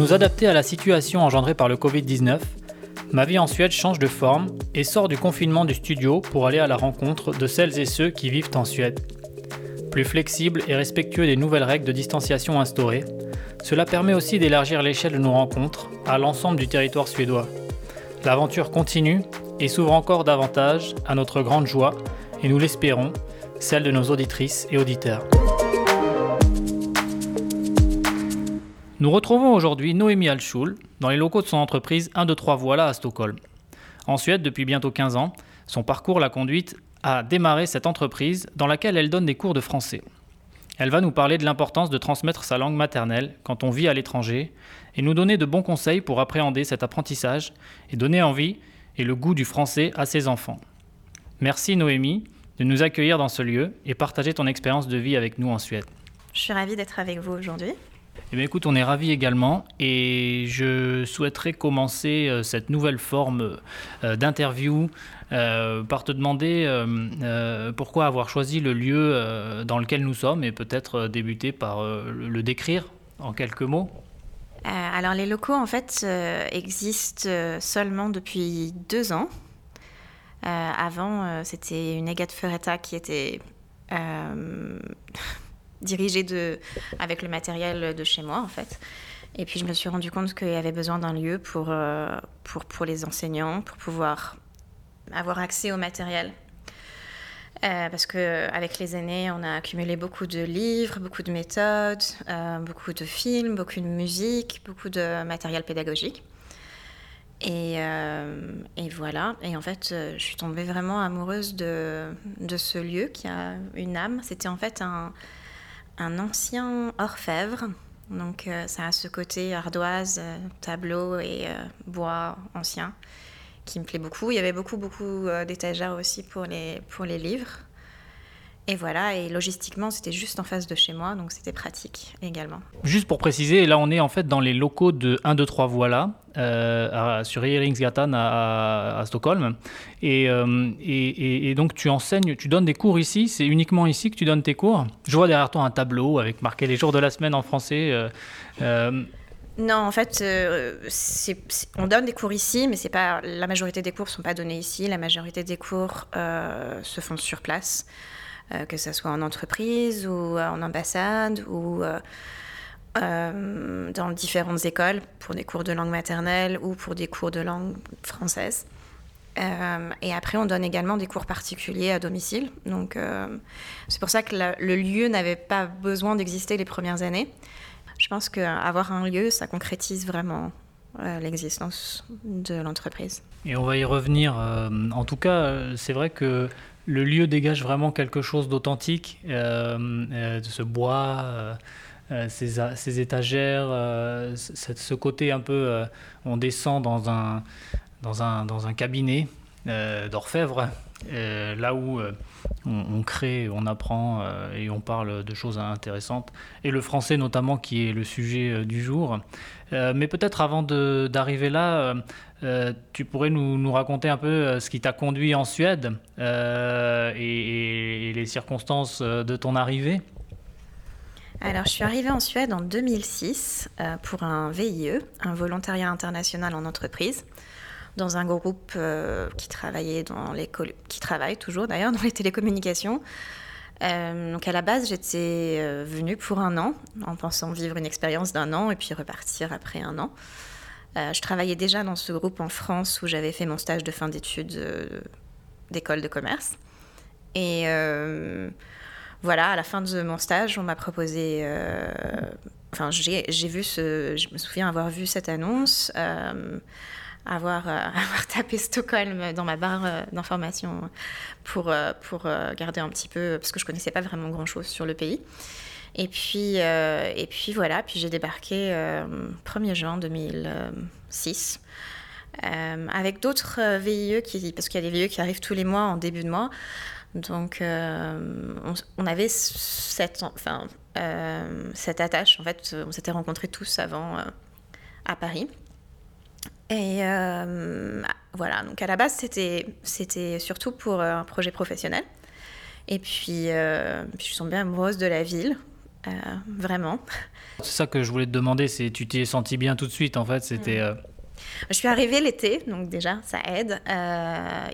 nous adapter à la situation engendrée par le Covid-19, ma vie en Suède change de forme et sort du confinement du studio pour aller à la rencontre de celles et ceux qui vivent en Suède. Plus flexible et respectueux des nouvelles règles de distanciation instaurées, cela permet aussi d'élargir l'échelle de nos rencontres à l'ensemble du territoire suédois. L'aventure continue et s'ouvre encore davantage à notre grande joie, et nous l'espérons, celle de nos auditrices et auditeurs. Nous retrouvons aujourd'hui Noémie Alschul dans les locaux de son entreprise 1, 2, 3 Voilà à Stockholm. En Suède, depuis bientôt 15 ans, son parcours l'a conduite à démarrer cette entreprise dans laquelle elle donne des cours de français. Elle va nous parler de l'importance de transmettre sa langue maternelle quand on vit à l'étranger et nous donner de bons conseils pour appréhender cet apprentissage et donner envie et le goût du français à ses enfants. Merci Noémie de nous accueillir dans ce lieu et partager ton expérience de vie avec nous en Suède. Je suis ravie d'être avec vous aujourd'hui. Eh écoute, on est ravis également et je souhaiterais commencer euh, cette nouvelle forme euh, d'interview euh, par te demander pourquoi avoir choisi le lieu dans lequel nous sommes et peut-être débuter par le décrire en quelques mots. alors les locaux en fait existent seulement depuis deux ans. avant c'était une Agathe Ferretta qui était dirigée de, avec le matériel de chez moi, en fait. Et puis je me suis rendu compte qu'il y avait besoin d'un lieu pour, euh, pour, pour les enseignants, pour pouvoir avoir accès au matériel. Euh, parce qu'avec les années, on a accumulé beaucoup de livres, beaucoup de méthodes, euh, beaucoup de films, beaucoup de musique, beaucoup de matériel pédagogique. Et, et, voilà. Et en fait, je suis tombée vraiment amoureuse de, de ce lieu qui a une âme. C'était en fait un, un ancien orfèvre. Donc euh, ça a ce côté ardoise, euh, tableau et euh, bois ancien qui me plaît beaucoup. Il y avait beaucoup, beaucoup d'étagères aussi pour les, pour les livres. Et voilà, et logistiquement, c'était juste en face de chez moi, donc c'était pratique également. Juste pour préciser, là on est en fait dans les locaux de 1, 2, 3 Voilà, euh, sur Eringsgatan à, à, Stockholm. Euh, et, et, donc tu enseignes, tu donnes des cours ici, c'est uniquement ici que tu donnes tes cours? Je vois derrière toi un tableau avec marqué les jours de la semaine en français. Euh, non, en fait, on donne des cours ici, mais c'est pas la majorité des cours ne sont pas donnés ici. La majorité des cours se font sur place. Euh, que ce soit en entreprise ou euh, en ambassade ou euh, dans différentes écoles pour des cours de langue maternelle ou pour des cours de langue française. et après, on donne également des cours particuliers à domicile. Donc, c'est pour ça que le lieu n'avait pas besoin d'exister les premières années. Je pense qu'avoir un lieu, ça concrétise vraiment l'existence de l'entreprise. Et on va y revenir. en tout cas, c'est vrai que le lieu dégage vraiment quelque chose d'authentique, euh, euh, de ce bois, euh, ces, étagères, ce côté un peu, on descend dans un, cabinet d'orfèvre, là où on, crée, on apprend et on parle de choses intéressantes, et le français notamment qui est le sujet du jour. Mais peut-être avant d'arriver là, euh, tu pourrais nous, raconter un peu euh, ce qui t'a conduit en Suède euh, et, les circonstances de ton arrivée alors, je suis arrivée en Suède en 2006 pour un VIE, un volontariat international en entreprise, dans un groupe qui travaillait dans les qui travaille toujours d'ailleurs dans les télécommunications. Donc à la base, j'étais venue pour un an, en pensant vivre une expérience d'un an et puis repartir après un an. Euh, je travaillais déjà dans ce groupe en France où j'avais fait mon stage de fin d'études euh, d'école de commerce. Et euh, voilà, à la fin de mon stage, on m'a proposé. Enfin, j'ai vu ce. Je me souviens avoir vu cette annonce. Avoir, avoir, tapé Stockholm dans ma barre d'information pour, pour garder un petit peu, parce que je connaissais pas vraiment grand-chose sur le pays. Et puis, euh, et puis voilà, puis j'ai débarqué 1er euh, juin 2006. Euh, avec d'autres VIE, qui, parce qu'il y a des VIE qui arrivent tous les mois en début de mois. Donc, on, avait cette, enfin, cette attache. En fait, on s'était rencontrés tous avant à Paris. Et voilà, donc à la base, c'était, c'était surtout pour un projet professionnel. Et puis, puis je suis tombée amoureuse de la ville. vraiment. C'est ça que je voulais te demander, c'est tu t'y es senti bien tout de suite en fait, c'était... Mm. Je suis arrivée l'été, donc déjà ça aide.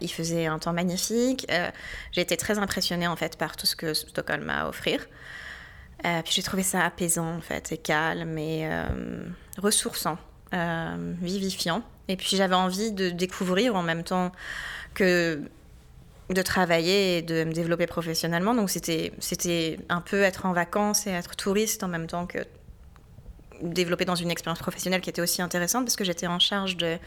il faisait un temps magnifique. j'ai été très impressionnée en fait par tout ce que Stockholm m'a à offrir. puis j'ai trouvé ça apaisant en fait, et calme et ressourçant, vivifiant. Et puis j'avais envie de découvrir en même temps que de travailler et de me développer professionnellement. Donc c'était, c'était un peu être en vacances et être touriste en même temps que développer dans une expérience professionnelle qui était aussi intéressante parce que j'étais en charge de,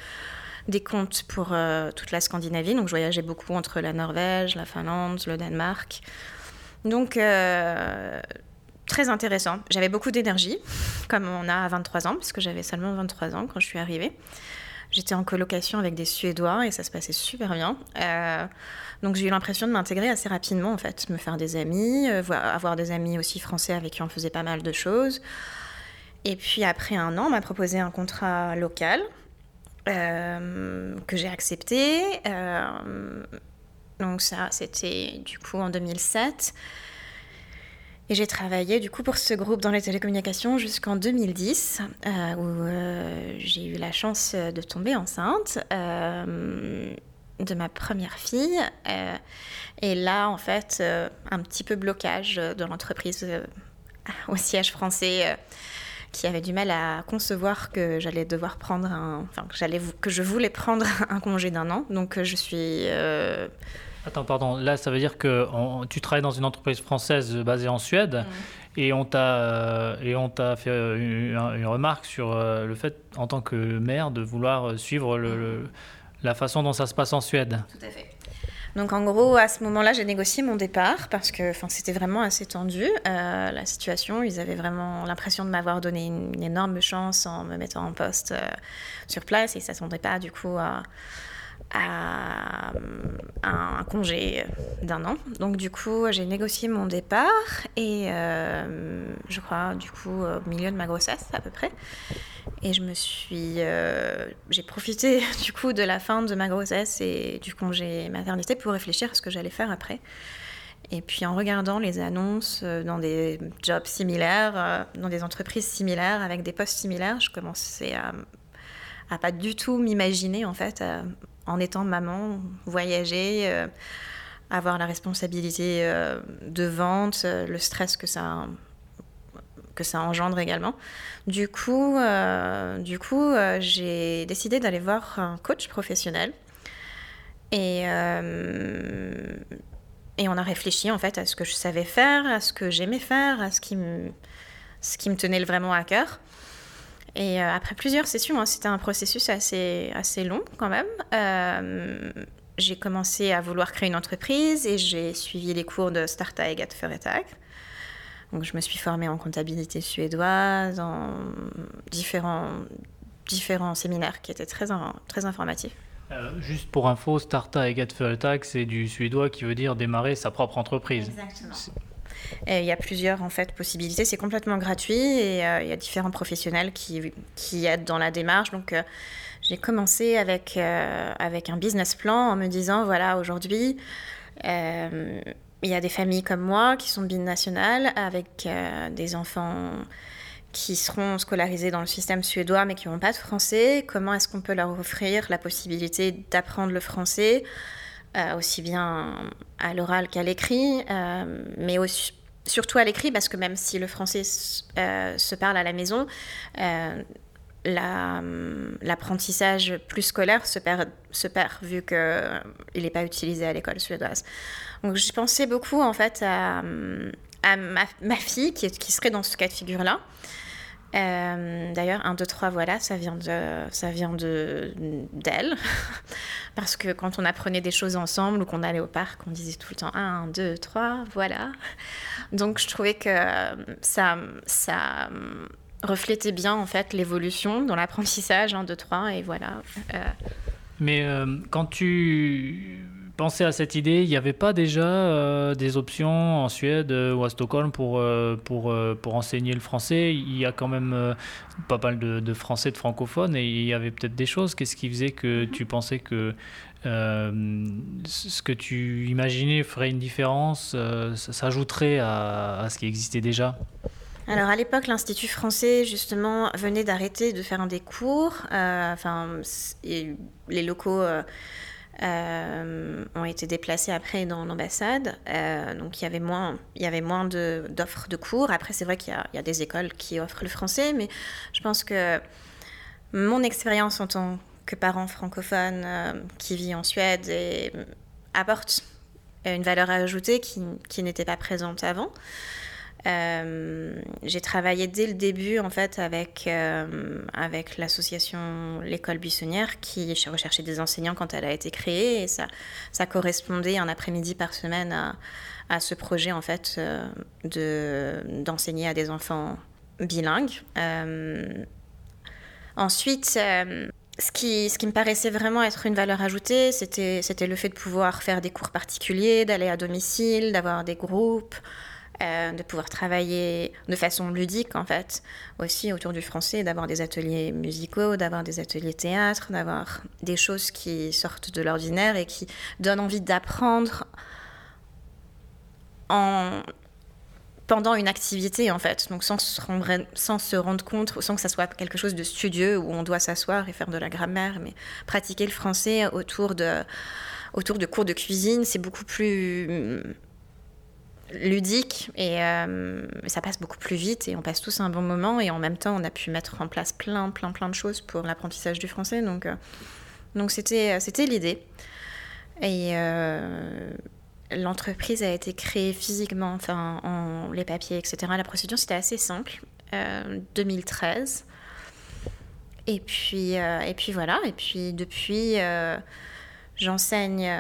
des comptes pour euh, toute la Scandinavie. Donc je voyageais beaucoup entre la Norvège, la Finlande, le Danemark. Donc euh, très intéressant. J'avais beaucoup d'énergie, comme on a à 23 ans, parce que j'avais seulement 23 ans quand je suis arrivée. J'étais en colocation avec des Suédois et ça se passait super bien. Euh, donc j'ai eu l'impression de m'intégrer assez rapidement en fait, me faire des amis, euh, avoir des amis aussi français avec qui on faisait pas mal de choses. Et puis après un an, on m'a proposé un contrat local euh, que j'ai accepté. donc ça, c'était du coup en 2007. Et j'ai travaillé du coup pour ce groupe dans les télécommunications jusqu'en 2010, euh, où euh, j'ai eu la chance de tomber enceinte euh, de ma première fille. et là, en fait, un petit peu blocage de l'entreprise au siège français qui avait du mal à concevoir que j'allais devoir prendre un, enfin que que je voulais prendre un congé d'un an. Donc je suis Attends, pardon. Là, ça veut dire que tu travailles dans une entreprise française basée en Suède mm. et on t'a euh, et on t'a fait euh, une, remarque sur euh, le fait, en tant que maire, de vouloir suivre le, la façon dont ça se passe en Suède. Tout à fait. Donc en gros, à ce moment-là, j'ai négocié mon départ parce que c'était vraiment assez tendu, la situation. Ils avaient vraiment l'impression de m'avoir donné une, énorme chance en me mettant en poste sur place et ça ne s'attendait pas du coup à à un congé d'un an. Donc du coup, j'ai négocié mon départ et euh, je crois du coup au milieu de ma grossesse à peu près. Et je me suis, euh, j'ai profité du coup de la fin de ma grossesse et du congé maternité pour réfléchir à ce que j'allais faire après. Et puis en regardant les annonces euh, dans des jobs similaires, dans des entreprises similaires, avec des postes similaires, je commençais à, à pas du tout m'imaginer en fait en étant maman, voyager, euh, avoir la responsabilité euh, de vente, euh, le stress que ça que ça engendre également. Du coup, du coup j'ai décidé d'aller voir un coach professionnel. Et, et on a réfléchi en fait à ce que je savais faire, à ce que j'aimais faire, à ce qui ce qui me tenait vraiment à cœur. Et euh, après plusieurs sessions, hein, c'était un processus assez, assez long quand même. Euh, j'ai commencé à vouloir créer une entreprise et j'ai suivi les cours de Starta et Företag. Donc je me suis formée en comptabilité suédoise, en différents, différents séminaires qui étaient très, très informatifs. Euh, juste pour info, Starta et Företag, c'est du suédois qui veut dire démarrer sa propre entreprise. Exactement il y a plusieurs en fait possibilités. C'est complètement gratuit et euh, il y a différents professionnels qui, qui aident dans la démarche. Donc euh, j'ai commencé avec, euh, avec un business plan en me disant voilà, aujourd'hui, il y a des familles comme moi qui sont binationales avec des enfants qui seront scolarisés dans le système suédois mais qui n'ont pas de français. Comment est-ce qu'on peut leur offrir la possibilité d'apprendre le français aussi bien à l'oral qu'à l'écrit, mais aussi, surtout à l'écrit, parce que même si le français euh, se parle à la maison, euh, l'apprentissage plus scolaire se perd, se perd vu qu'il euh, n'est pas utilisé à l'école suédoise. Donc je pensais beaucoup en fait à, ma, fille qui, serait dans ce cas de figure-là. Euh, d'ailleurs, 1, 2, 3, voilà, ça vient d'elle. Parce que quand on apprenait des choses ensemble ou qu'on allait au parc, on disait tout le temps 1, 2, 3, voilà. Donc je trouvais que ça, ça reflétait bien en fait l'évolution dans l'apprentissage 1, 2, 3 et voilà. Euh. Mais euh, quand tu pensais à cette idée, il n'y avait pas déjà euh, des options en Suède euh, ou à Stockholm pour, euh, pour, pour enseigner le français Il y a quand même pas mal de, français, de francophones, et il y avait peut-être des choses. Qu'est-ce qui faisait que tu pensais que ce que tu imaginais ferait une différence, s'ajouterait à, à, ce qui existait déjà? Alors à l'époque, l'Institut français justement venait d'arrêter de faire des cours. Euh, enfin, les locaux euh, euh, ont été déplacés après dans l'ambassade, donc il y avait moins, il y avait moins d'offres de, cours. Après, c'est vrai qu'il y, y, a des écoles qui offrent le français, mais je pense que mon expérience en tant que parent francophone qui vit en Suède apporte une valeur ajoutée qui, qui n'était pas présente avant. Euh, j'ai travaillé dès le début en fait avec, euh, avec l'association L'école buissonnière qui recherchait des enseignants quand elle a été créée et ça, ça correspondait un après-midi par semaine à, à, ce projet en fait euh, de, d'enseigner à des enfants bilingues. ensuite, ce qui, ce qui me paraissait vraiment être une valeur ajoutée, c'était, c'était le fait de pouvoir faire des cours particuliers, d'aller à domicile, d'avoir des groupes. Euh, de pouvoir travailler de façon ludique en fait aussi autour du français, d'avoir des ateliers musicaux, d'avoir des ateliers théâtre, d'avoir des choses qui sortent de l'ordinaire et qui donnent envie d'apprendre en pendant une activité en fait, donc sans se, rendre, sans se rendre compte, sans que ça soit quelque chose de studieux où on doit s'asseoir et faire de la grammaire, mais pratiquer le français autour de, autour de cours de cuisine, c'est beaucoup plus ludique et euh, ça passe beaucoup plus vite et on passe tous un bon moment et en même temps on a pu mettre en place plein plein plein de choses pour l'apprentissage du français. Donc euh, donc c'était c'était l'idée. Et euh, l'entreprise a été créée physiquement enfin en les papiers etc la procédure c'était assez simple 2013 et puis et puis voilà. Et puis depuis j'enseigne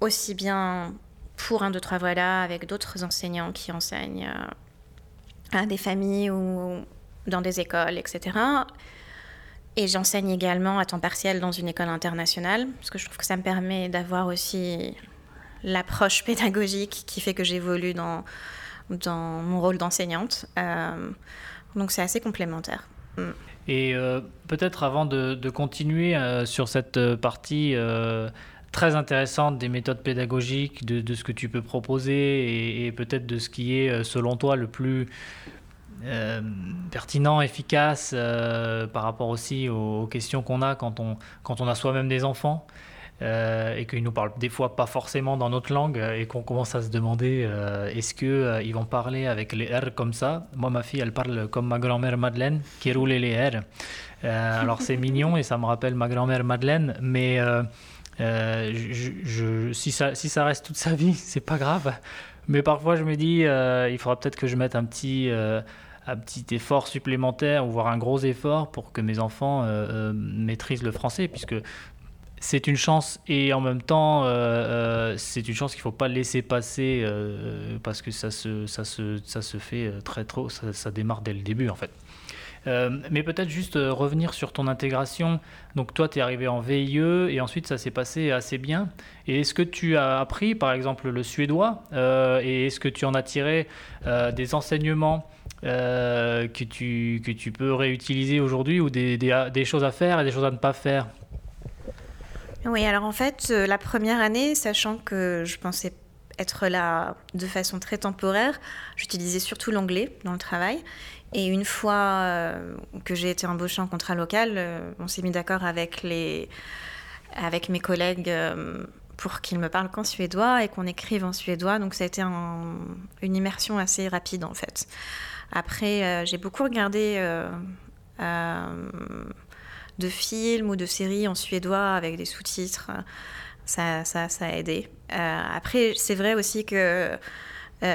aussi bien pour un, deux, trois voilà, avec d'autres enseignants qui enseignent euh, à des familles ou dans des écoles, etc. Et j'enseigne également à temps partiel dans une école internationale, parce que je trouve que ça me permet d'avoir aussi l'approche pédagogique qui fait que j'évolue dans, dans mon rôle d'enseignante. Euh, donc c'est assez complémentaire. Et euh, peut-être avant de continuer sur cette partie très intéressante des méthodes pédagogiques, de, ce que tu peux proposer et, peut-être de ce qui est, euh, selon toi, le plus euh, pertinent, efficace euh, par rapport aussi aux, questions qu'on a quand on, quand on a soi-même des enfants. et qu'ils nous parlent des fois pas forcément dans notre langue et qu'on commence à se demander est-ce qu'ils ils vont parler avec les R comme ça? Moi, ma fille, elle parle comme ma grand-mère Madeleine qui roulait les R. alors c'est mignon et ça me rappelle ma grand-mère Madeleine, mais euh, si, ça, reste toute sa vie, c'est pas grave. Mais parfois, je me dis, euh, il faudra peut-être que je mette un petit, euh, effort supplémentaire ou voire un gros effort pour que mes enfants maîtrisent le français, puisque c'est une chance et en même temps, c'est une chance qu'il ne faut pas laisser passer parce que ça se, fait très trop, ça démarre dès le début en fait. Euh, mais peut-être juste euh, revenir sur ton intégration. Donc toi, tu es arrivé en VIE et ensuite ça s'est passé assez bien. Et est-ce que tu as appris par exemple le suédois euh, et est-ce que tu en as tiré des enseignements que, tu, que tu peux réutiliser aujourd'hui ou des, des, des choses à faire et des choses à ne pas faire? Oui, alors en fait, la première année, sachant que je pensais être là de façon très temporaire, j'utilisais surtout l'anglais dans le travail. Et une fois euh, que j'ai été embauchée en contrat local, euh, on s'est mis d'accord avec, les, avec mes collègues euh, pour qu'ils me parlent qu'en suédois et qu'on écrive en suédois. Donc ça a été une immersion assez rapide en fait. Après, j'ai beaucoup regardé de films ou de séries en suédois avec des sous-titres. Ça, ça, ça, a aidé. après, c'est vrai aussi que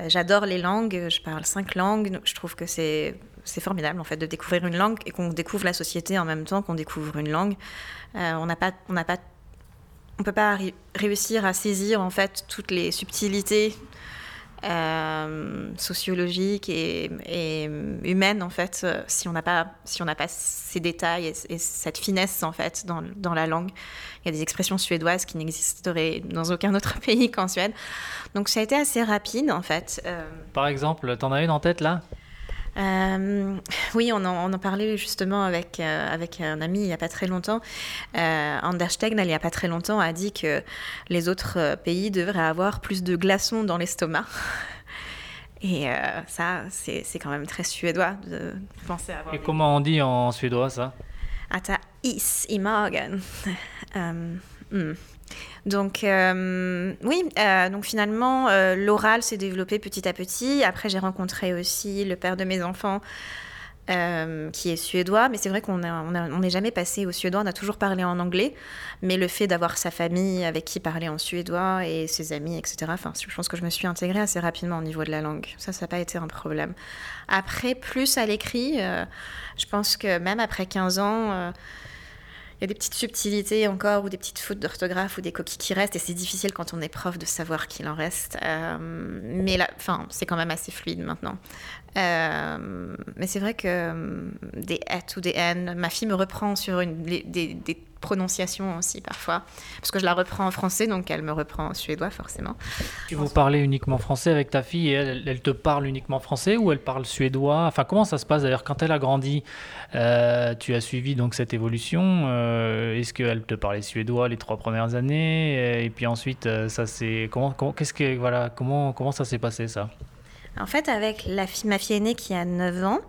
j'adore les langues. Je parle cinq langues. Je trouve que c'est c'est formidable en fait de découvrir une langue et qu'on découvre la société en même temps qu'on découvre une langue. Euh, on n'a pas, on n'a pas, on peut pas réussir à saisir en fait toutes les subtilités euh, sociologiques et, humaines en fait si on n'a pas, si on n'a pas ces détails et, cette finesse en fait dans, dans, la langue. Il y a des expressions suédoises qui n'existeraient dans aucun autre pays qu'en Suède. Donc ça a été assez rapide en fait. Euh. Par exemple, t'en as une en tête là? Euh, oui, on en, on parlait justement avec, euh, avec un ami il n'y a pas très longtemps. Euh, Anders Tegnell, il n'y a pas très longtemps, a dit que les autres pays devraient avoir plus de glaçons dans l'estomac. Et ça, c'est quand même très suédois de penser à avoir. Et comment on dit en suédois ça? Ata is i magen. Hmm. Donc euh, oui, euh, donc finalement, euh, l'oral s'est développé petit à petit. Après, j'ai rencontré aussi le père de mes enfants. qui est suédois, mais c'est vrai qu'on n'est jamais passé au suédois, on a toujours parlé en anglais, mais le fait d'avoir sa famille avec qui parler en suédois et ses amis, etc., enfin, je pense que je me suis intégrée assez rapidement au niveau de la langue. Ça, ça n'a pas été un problème. Après, plus à l'écrit, je pense que même après 15 ans, y a des petites subtilités encore ou des petites fautes d'orthographe ou des coquilles qui restent et c'est difficile quand on est prof de savoir qu'il en reste. Euh, mais là, enfin, c'est quand même assez fluide maintenant. Euh, mais c'est vrai que euh, des at ou des n, ma fille me reprend sur des, prononciations aussi parfois, parce que je la reprends en français, donc elle me reprend en suédois forcément. Tu vous parlez uniquement français avec ta fille et elle, te parle uniquement français ou elle parle suédois? Enfin, comment ça se passe d'ailleurs quand elle a grandi? Euh, Tu as suivi donc cette évolution. Est-ce qu'elle te parlait suédois les trois premières années? Et puis ensuite ça c'est comment qu'est-ce que voilà comment comment ça s'est passé ça? En fait, avec la ma fille aînée qui a 9 ans,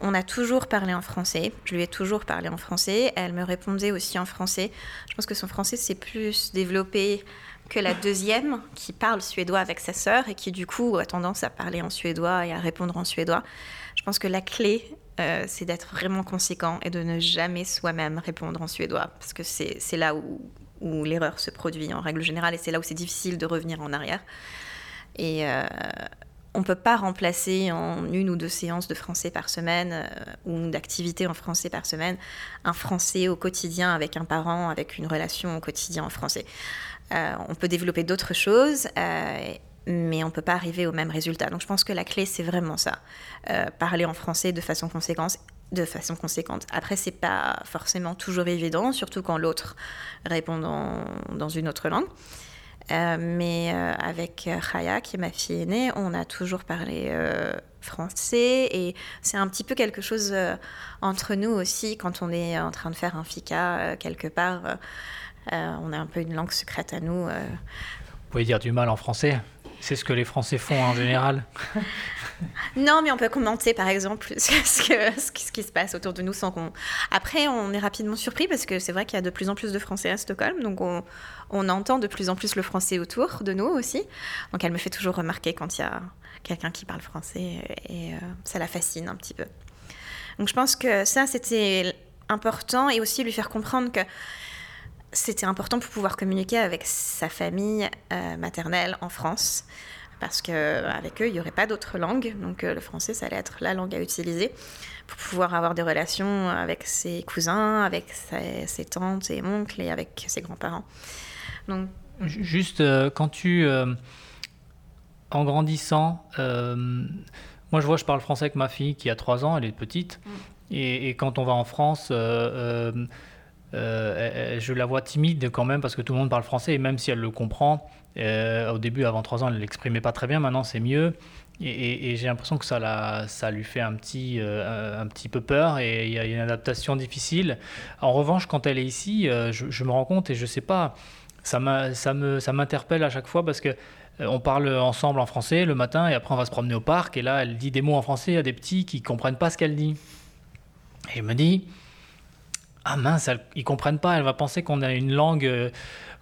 on a toujours parlé en français. Je lui ai toujours parlé en français. Elle me répondait aussi en français. Je pense que son français s'est plus développé que la deuxième, qui parle suédois avec sa sœur et qui du coup a tendance à parler en suédois et à répondre en suédois. Je pense que la clé, euh, c'est d'être vraiment conséquent et de ne jamais soi-même répondre en suédois, parce que c'est là où, où l'erreur se produit en règle générale et c'est là où c'est difficile de revenir en arrière. Et, euh, on ne peut pas remplacer en une ou deux séances de français par semaine euh, ou d'activité en français par semaine un français au quotidien avec un parent, avec une relation au quotidien en français. Euh, on peut développer d'autres choses, euh, mais on ne peut pas arriver au même résultat. Donc je pense que la clé, c'est vraiment ça. parler en français de façon conséquente de façon conséquente. Après, c'est pas forcément toujours évident, surtout quand l'autre répond dans une autre langue. Euh, mais euh, avec Chaya, qui est ma fille aînée, on a toujours parlé euh, français et c'est un petit peu quelque chose entre nous aussi quand on est en train de faire un fika quelque part. on a un peu une langue secrète à nous. Vous pouvez dire du mal en français c'est ce que les Français font en général. non, mais on peut commenter par exemple ce, que, ce, qui se passe autour de nous sans qu'on. Après, on est rapidement surpris parce que c'est vrai qu'il y a de plus en plus de Français à Stockholm, donc on, on, entend de plus en plus le français autour de nous aussi. Donc elle me fait toujours remarquer quand il y a quelqu'un qui parle français et euh, ça la fascine un petit peu. Donc je pense que ça, c'était important et aussi lui faire comprendre que c'était important pour pouvoir communiquer avec sa famille euh, maternelle en France, parce qu'avec eux, il n'y aurait pas d'autre langue. Donc euh, le français, ça allait être la langue à utiliser pour pouvoir avoir des relations avec ses cousins, avec ses, tantes et oncles et avec ses grands-parents. Donc, Juste euh, quand tu, en grandissant, moi je vois, je parle français avec ma fille qui a 3 ans, elle est petite, mm. et, et, quand on va en France, euh, je la vois timide quand même parce que tout le monde parle français et même si elle le comprend, euh, au début, avant 3 ans, elle ne l'exprimait pas très bien, maintenant c'est mieux. Et, j'ai l'impression que ça, la, ça lui fait un petit, euh, un petit peu peur et il y a une adaptation difficile. En revanche, quand elle est ici, je, me rends compte et je sais pas, ça m'interpelle à chaque fois parce que on parle ensemble en français le matin et après on va se promener au parc et là elle dit des mots en français à des petits qui comprennent pas ce qu'elle dit. Et elle me dit, ah mince, ils comprennent pas, elle va penser qu'on a une langue, euh,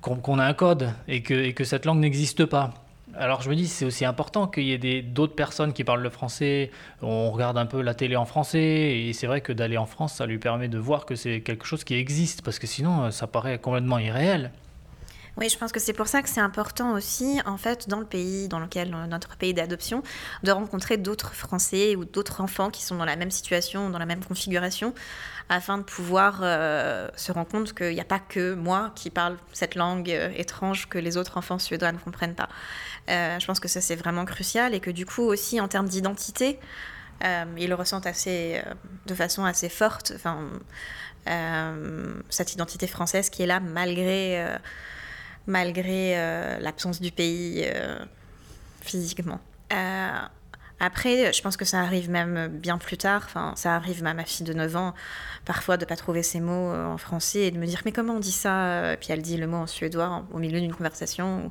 qu'on a un code et que, et que cette langue n'existe pas. Alors je me dis, c'est aussi important qu'il y ait d'autres personnes qui parlent le français. On regarde un peu la télé en français et c'est vrai que d'aller en France, ça lui permet de voir que c'est quelque chose qui existe parce que sinon, ça paraît complètement irréel. Oui, je pense que c'est pour ça que c'est important aussi, en fait, dans le pays, dans lequel euh, notre pays d'adoption, de rencontrer d'autres Français ou d'autres enfants qui sont dans la même situation, dans la même configuration, afin de pouvoir euh, se rendre compte qu'il n'y a pas que moi qui parle cette langue euh, étrange que les autres enfants suédois ne comprennent pas. je pense que ça c'est vraiment crucial et que du coup aussi en termes d'identité, ils le ressentent assez, de façon assez forte. Cette identité française qui est là malgré malgré euh, l'absence du pays euh, physiquement. Euh, après, je pense que ça arrive même bien plus tard. Enfin, ça arrive à ma fille de 9 ans, parfois de pas trouver ses mots en français et de me dire mais comment on dit ça puis elle dit le mot en suédois au milieu d'une conversation.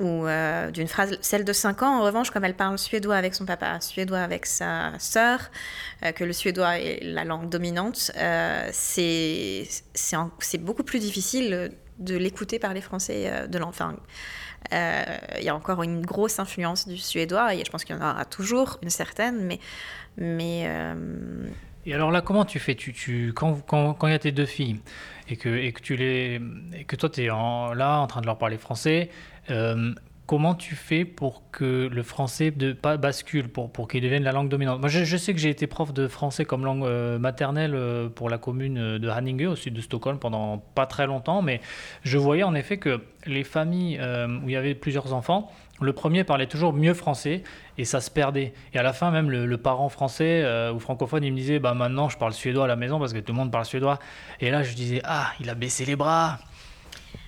ou d'une phrase. Celle de 5 ans, en revanche, comme elle parle suédois avec son papa, suédois avec sa sœur, que le suédois est la langue dominante, c'est beaucoup plus difficile de l'écouter parler français de l'enfant. Il y a encore une grosse influence du suédois, et je pense qu'il y en aura toujours une certaine, mais... mais et alors là, comment tu fais? Tu, tu, Quand il quand, y a tes deux filles, et que, et que, tu les, que toi, tu es en, là en train de leur parler français, euh, comment tu fais pour que le français ne pas bascule, pour, pour qu'il devienne la langue dominante? Moi, je, sais que j'ai été prof de français comme langue euh, maternelle euh, pour la commune de Haninge, au sud de Stockholm, pendant pas très longtemps, mais je voyais en effet que les familles où il y avait plusieurs enfants, le premier parlait toujours mieux français et ça se perdait. Et à la fin, même le, parent français ou francophone, il me disait bah maintenant je parle suédois à la maison parce que tout le monde parle suédois. Et là, je disais ah, il a baissé les bras.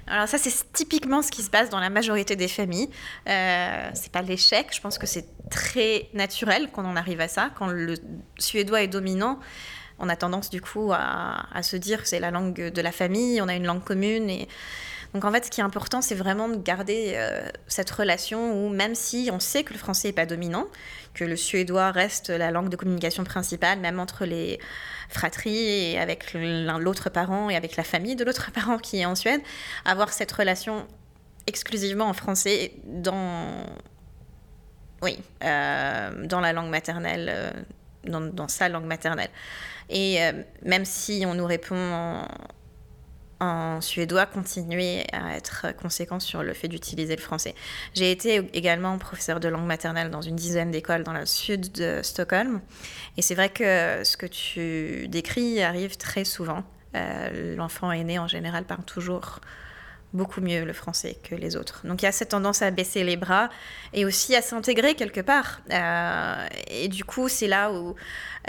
Alors ça, c'est typiquement ce qui se passe dans la majorité des familles. Euh, c'est pas l'échec, je pense que c'est très naturel qu'on en arrive à ça. Quand le suédois est dominant, on a tendance du coup à, se dire que c'est la langue de la famille, on a une langue commune. Et... Donc en fait, ce qui est important, c'est vraiment de garder euh, cette relation où même si on sait que le français n'est pas dominant, que le suédois reste la langue de communication principale, même entre les fratrie et avec l'autre parent et avec la famille de l'autre parent qui est en Suède, avoir cette relation exclusivement en français dans, oui, euh, dans la langue maternelle, euh, dans, dans, sa langue maternelle. Et euh, même si on nous répond en suédois continuer à être conséquent sur le fait d'utiliser le français. J'ai été également professeur de langue maternelle dans une dizaine d'écoles dans le sud de Stockholm. Et c'est vrai que ce que tu décris arrive très souvent. Euh, l'enfant aîné en général parle toujours beaucoup mieux le français que les autres. Donc il y a cette tendance à baisser les bras et aussi à s'intégrer quelque part. Euh, et du coup, c'est là où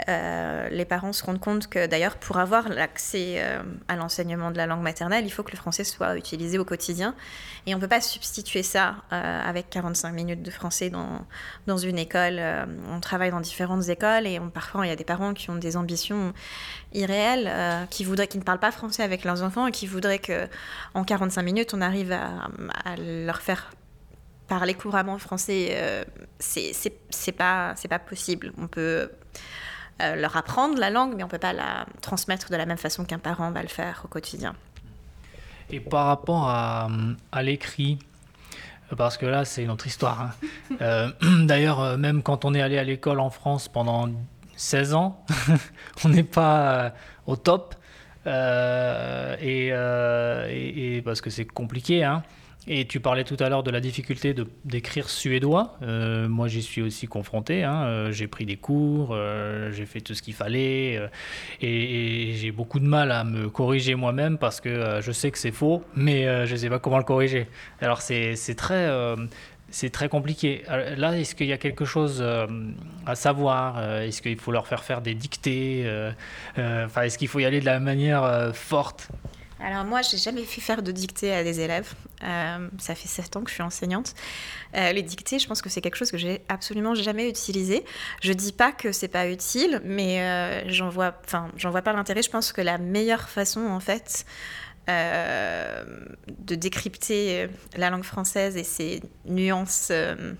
euh, les parents se rendent compte que d'ailleurs, pour avoir l'accès euh, à l'enseignement de la langue maternelle, il faut que le français soit utilisé au quotidien. Et on ne peut pas substituer ça avec 45 minutes de français dans, dans une école. on travaille dans différentes écoles et parfois il y a des parents qui ont des ambitions irréels, euh, qui, voudraient, qui ne parlent pas français avec leurs enfants et qui voudraient qu'en 45 minutes, on arrive à, leur faire parler couramment français. Euh, c'est pas, pas possible. On peut euh, leur apprendre la langue, mais on ne peut pas la transmettre de la même façon qu'un parent va le faire au quotidien. Et par rapport à, à l'écrit, parce que là, c'est une autre histoire. Hein. Euh, d'ailleurs, même quand on est allé à l'école en France pendant 16 ans, on n'est pas euh, au top. Euh, euh, et, parce que c'est compliqué. Hein. Et tu parlais tout à l'heure de la difficulté d'écrire suédois. moi, j'y suis aussi confronté. Hein. j'ai pris des cours, j'ai fait tout ce qu'il fallait. et, j'ai beaucoup de mal à me corriger moi-même parce que je sais que c'est faux, mais je ne sais pas comment le corriger. Alors, c'est très c'est très compliqué. Là, est-ce qu'il y a quelque chose euh, à savoir? Euh, Est-ce qu'il faut leur faire faire des dictées? Euh, Enfin, est-ce qu'il faut y aller de la manière forte? Alors moi, j'ai jamais fait faire de dictées à des élèves. ça fait sept ans que je suis enseignante. les dictées, je pense que c'est quelque chose que j'ai absolument jamais utilisé. Je dis pas que c'est pas utile, mais j'en vois, enfin, j'en vois pas l'intérêt. Je pense que la meilleure façon, en fait, euh, de décrypter euh, la langue française et ses nuances. Euh,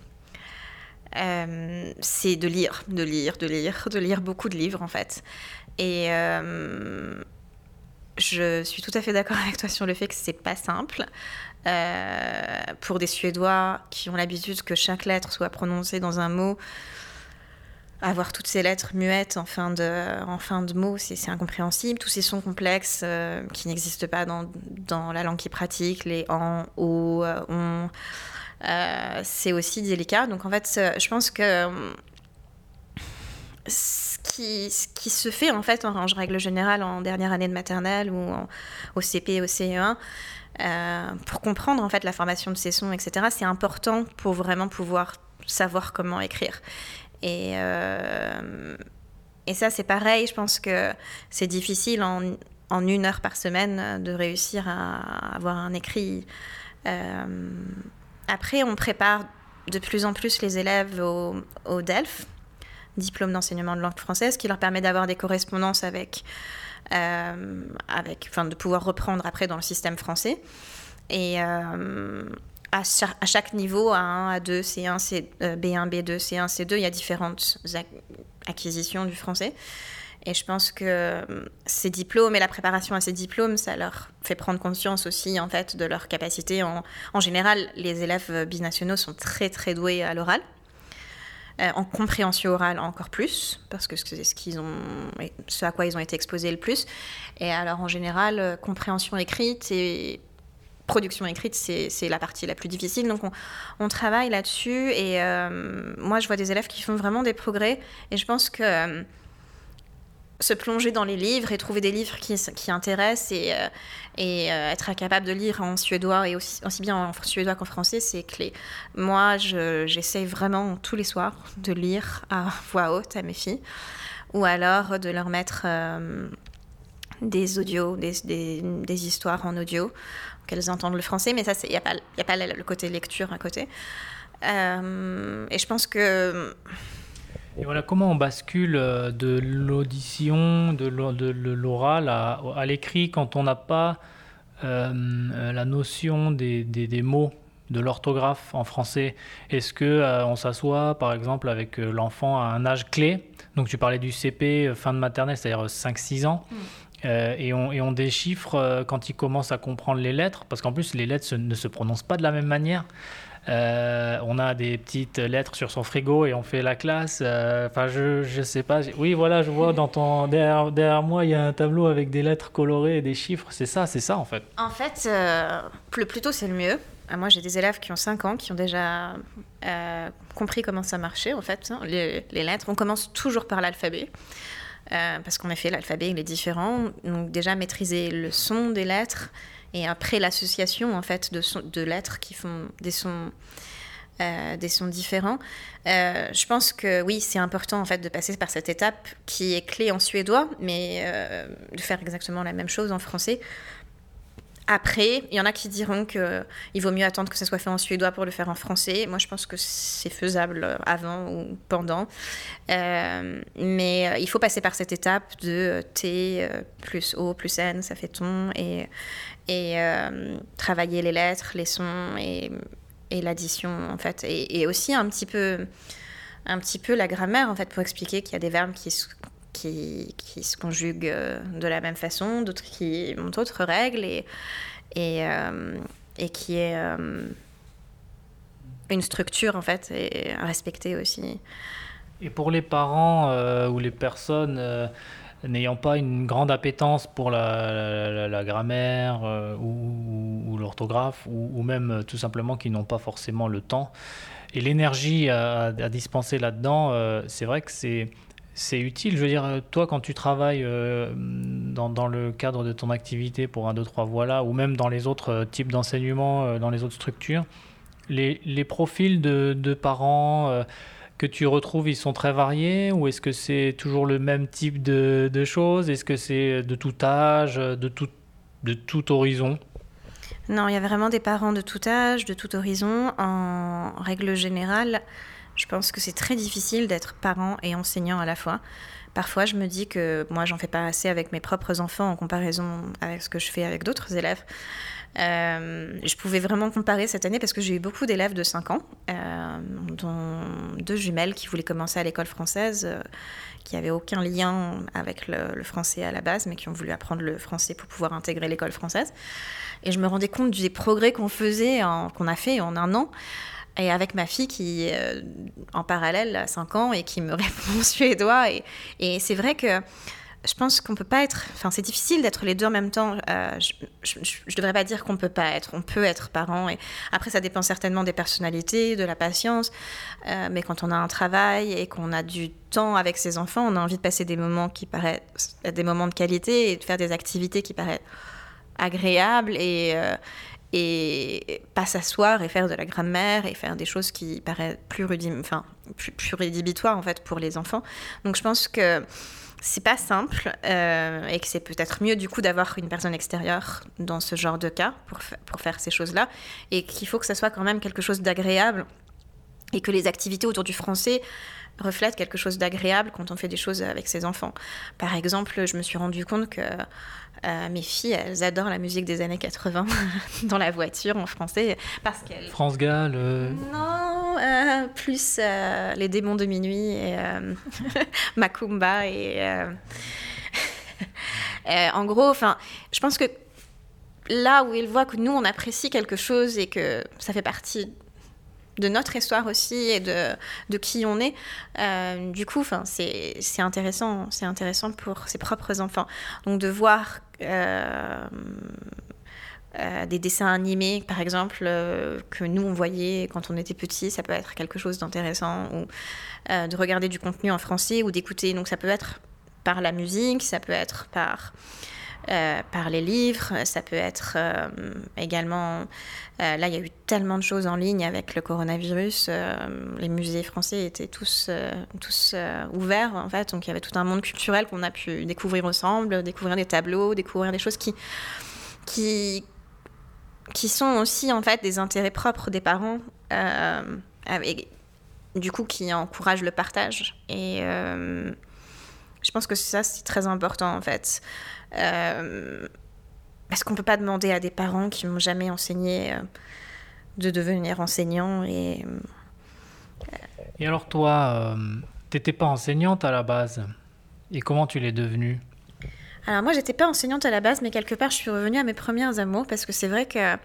c'est de lire, de lire, de lire, de lire beaucoup de livres en fait. Et je suis tout à fait d'accord avec toi sur le fait que c'est pas simple. pour des Suédois qui ont l'habitude que chaque lettre soit prononcée dans un mot, avoir toutes ces lettres muettes en fin de, en fin de mots, c'est incompréhensible. Tous ces sons complexes euh, qui n'existent pas dans, dans, la langue qui pratique, les en, o, euh, on, euh, c'est aussi délicat. Donc en fait, je pense que qui, ce qui, se fait en fait en, règle générale en dernière année de maternelle ou au CP, au CE1, pour comprendre en fait la formation de ces sons, etc., c'est important pour vraiment pouvoir savoir comment écrire. Et, euh, et ça, c'est pareil. Je pense que c'est difficile en, en, une heure par semaine de réussir à avoir un écrit. Euh, après, on prépare de plus en plus les élèves au DELF, diplôme d'enseignement de langue française, qui leur permet d'avoir des correspondances avec, euh, avec, enfin, de pouvoir reprendre après dans le système français. Et à, chaque, niveau, A1, A2, C1, C, B1, B2, C1, C2, il y a différentes acquisitions du français. Et je pense que euh, ces diplômes et la préparation à ces diplômes, ça leur fait prendre conscience aussi en fait de leur capacité. En, en général, les élèves binationaux sont très très doués à l'oral. Euh, en compréhension orale encore plus, parce que c'est ce, qu'ils ont, ce à quoi ils ont été exposés le plus. Et alors en général, euh, compréhension écrite et production écrite, c'est la partie la plus difficile. Donc on, on travaille là-dessus et moi je vois des élèves qui font vraiment des progrès et je pense que se plonger dans les livres et trouver des livres qui, qui intéressent et, euh, et euh, être capable de lire en suédois et aussi, aussi bien en suédois qu'en français, c'est clé. Moi, j'essaie vraiment tous les soirs de lire à voix haute à mes filles ou alors de leur mettre euh, des audios, des, des, des, histoires en audio, qu'elles entendent le français, mais ça, il n'y a a pas le côté lecture à côté. et je pense que et voilà, comment on bascule euh, de l'audition, de l'oral à, à l'écrit quand on n'a pas euh, euh, la notion des, des, mots, de l'orthographe en français? Est-ce que on s'assoit, par exemple, avec l'enfant à un âge clé? Donc, tu parlais du CP, fin de maternelle, c'est-à-dire 5-6 ans. Mm. et, on, et, on, déchiffre quand il commence à comprendre les lettres, parce qu'en plus, les lettres ne se prononcent pas de la même manière. Euh, on a des petites lettres sur son frigo et on fait la classe. Euh, enfin, je, je sais pas. Oui, voilà, je vois dans ton derrière, moi, il y a un tableau avec des lettres colorées et des chiffres. C'est ça, c'est ça en fait. En fait, euh, le plus tôt c'est le mieux. Moi, j'ai des élèves qui ont 5 ans, qui ont déjà compris comment ça marchait en fait. Hein, les, les lettres, on commence toujours par l'alphabet. parce qu'en effet, l'alphabet, il est différent. Donc déjà, maîtriser le son des lettres, et après l'association en fait de, de lettres qui font des sons euh, des sons différents. Euh, je pense que oui, c'est important en fait de passer par cette étape qui est clé en suédois, mais euh, de faire exactement la même chose en français après, il y en a qui diront qu'il vaut mieux attendre que ça soit fait en suédois pour le faire en français. Moi, je pense que c'est faisable avant ou pendant. Mais il faut passer par cette étape de T plus O plus N, ça fait ton, et, et travailler les lettres, les sons et, et l'addition, en fait. Et, aussi un petit, peu, un petit peu la grammaire, en fait, pour expliquer qu'il y a des verbes qui qui, qui, se conjuguent euh, de la même façon, d'autres qui ont d'autres règles et, et, euh, et qui est euh, une structure en fait à respecter aussi. Et pour les parents ou les personnes n'ayant pas une grande appétence pour la, la, grammaire ou, ou l'orthographe ou, même tout simplement qui n'ont pas forcément le temps et l'énergie à, dispenser là-dedans, c'est vrai que c'est c'est utile. Je veux dire, toi, quand tu travailles euh, dans, dans, le cadre de ton activité pour un, deux, trois voilà, ou même dans les autres euh, types d'enseignement, euh, dans les autres structures, les, les profils de, de parents que tu retrouves, ils sont très variés ou est-ce que c'est toujours le même type de, choses? Est-ce que c'est de tout âge, de tout, de tout horizon? Non, il y a vraiment des parents de tout âge, de tout horizon. En règle générale, je pense que c'est très difficile d'être parent et enseignant à la fois. Parfois, je me dis que moi, j'en fais pas assez avec mes propres enfants en comparaison avec ce que je fais avec d'autres élèves. Euh, je pouvais vraiment comparer cette année parce que j'ai eu beaucoup d'élèves de 5 ans, euh, dont deux jumelles qui voulaient commencer à l'école française, euh, qui n'avaient aucun lien avec le, français à la base, mais qui ont voulu apprendre le français pour pouvoir intégrer l'école française. Et je me rendais compte des progrès qu'on faisait, qu'on a fait en un an et avec ma fille qui euh, en parallèle a 5 ans et qui me répond suédois. Et c'est vrai que je pense qu'on peut pas être. Enfin, c'est difficile d'être les deux en même temps. Euh, je, ne devrais pas dire qu'on peut pas être. On peut être parent. Et après, ça dépend certainement des personnalités, de la patience. Euh, mais quand on a un travail et qu'on a du temps avec ses enfants, on a envie de passer des moments qui paraissent des moments de qualité et de faire des activités qui paraissent agréables et, euh, et pas s'asseoir et faire de la grammaire et faire des choses qui paraissent plus, enfin, plus, plus rédhibitoires en fait pour les enfants. Donc je pense que c'est pas simple euh, et que c'est peut-être mieux du coup d'avoir une personne extérieure dans ce genre de cas pour, pour faire ces choses-là et qu'il faut que ça soit quand même quelque chose d'agréable et que les activités autour du français reflètent quelque chose d'agréable quand on fait des choses avec ses enfants. Par exemple, je me suis rendu compte que euh, mes filles, elles adorent la musique des années 80 dans la voiture en français parce qu'elles... France Gall Non, euh, plus euh, Les démons de minuit et Macumba et... en gros, enfin, je pense que là où ils voient que nous, on apprécie quelque chose et que ça fait partie de notre histoire aussi et de, de qui on est. Euh, du coup, c'est intéressant, c'est intéressant pour ses propres enfants. Donc de voir euh, euh, des dessins animés, par exemple, que nous on voyait quand on était petit, ça peut être quelque chose d'intéressant. Ou de regarder du contenu en français ou d'écouter. Donc ça peut être par la musique, ça peut être par euh, par les livres, ça peut être euh, également... Euh, là, il y a eu tellement de choses en ligne avec le coronavirus. les musées français étaient tous, tous ouverts, en fait. Donc, il y avait tout un monde culturel qu'on a pu découvrir ensemble, découvrir des tableaux, découvrir des choses qui... qui qui sont aussi en fait des intérêts propres des parents, avec, du coup qui encouragent le partage. Et je pense que ça c'est très important en fait. Euh, parce qu'on ne peut pas demander à des parents qui n'ont jamais enseigné euh, de devenir enseignants. Et, euh, et alors toi, tu n'étais pas enseignante à la base. Et comment tu l'es devenue? Alors moi, j'étais pas enseignante à la base, mais quelque part, je suis revenue à mes premières amours parce que c'est vrai que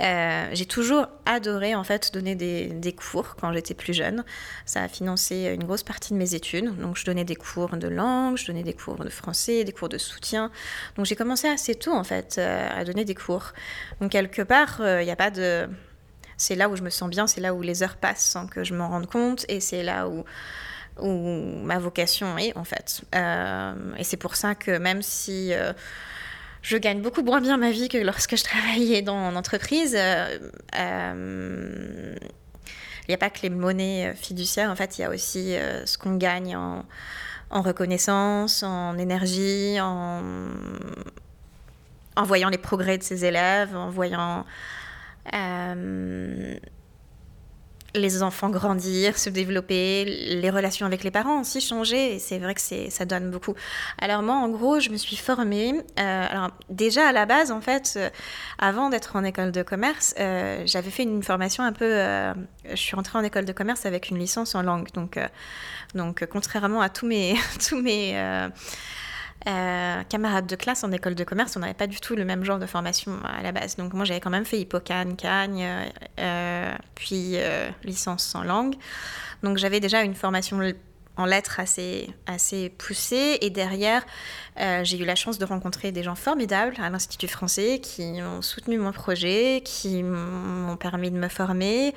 euh, j'ai toujours adoré en fait donner des, cours quand j'étais plus jeune. Ça a financé une grosse partie de mes études. Donc je donnais des cours de langue, je donnais des cours de français, des cours de soutien. Donc j'ai commencé assez tôt en fait euh, à donner des cours. Donc quelque part, il euh, n'y a pas de... C'est là où je me sens bien, c'est là où les heures passent sans que je m'en rende compte et c'est là où ma vocation est en fait. et c'est pour ça que même si je gagne beaucoup moins bien ma vie que lorsque je travaillais dans en entreprise. Euh, euh, il n'y a pas que les monnaies euh, fiduciaires, en fait, il y a aussi ce qu'on gagne en, reconnaissance, en énergie, en, en, voyant les progrès de ses élèves, en voyant les enfants grandir, se développer, les relations avec les parents aussi changer, et c'est vrai que ça donne beaucoup. Alors moi, en gros, je me suis formée, euh, alors déjà à la base, en fait, euh, avant d'être en école de commerce, euh, j'avais fait une formation un peu, je suis rentrée en école de commerce avec une licence en langue, donc, donc contrairement à tous mes, tous mes euh, camarades de classe en école de commerce, on n'avait pas du tout le même genre de formation à la base. Donc moi j'avais quand même fait Hippocane, Cagne, euh, puis euh, licence en langue. Donc j'avais déjà une formation en lettres assez, assez poussée. Et derrière, j'ai eu la chance de rencontrer des gens formidables à l'Institut français qui ont soutenu mon projet, qui m'ont permis de me former.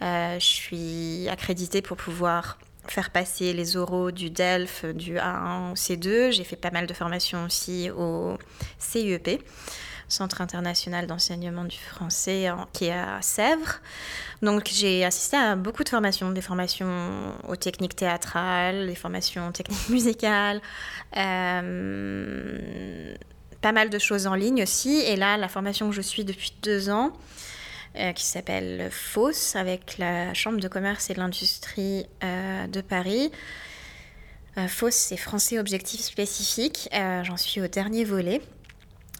je suis accréditée pour pouvoir faire passer les oraux du DELF, du A1 au C2. J'ai fait pas mal de formations aussi au CIEP, Centre international d'enseignement du français, qui est à Sèvres. Donc j'ai assisté à beaucoup de formations, des formations aux techniques théâtrales, des formations aux techniques musicales. Euh, pas mal de choses en ligne aussi. Et là, la formation que je suis depuis deux ans, euh, qui s'appelle FOSS avec la Chambre de commerce et de l'industrie euh, de Paris. Euh, FOSS, c'est Français Objectif Spécifique. J'en suis au dernier volet,